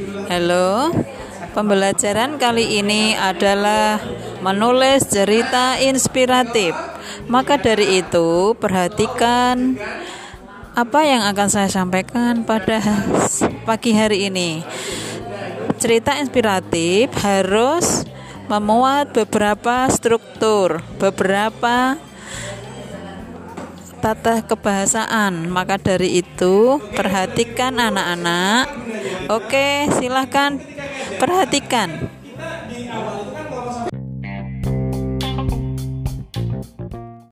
Halo, pembelajaran kali ini adalah menulis cerita inspiratif. Maka dari itu, perhatikan apa yang akan saya sampaikan pada pagi hari ini. Cerita inspiratif harus memuat beberapa struktur, beberapa tata kebahasaan. Maka dari itu, perhatikan anak-anak Oke, silahkan perhatikan.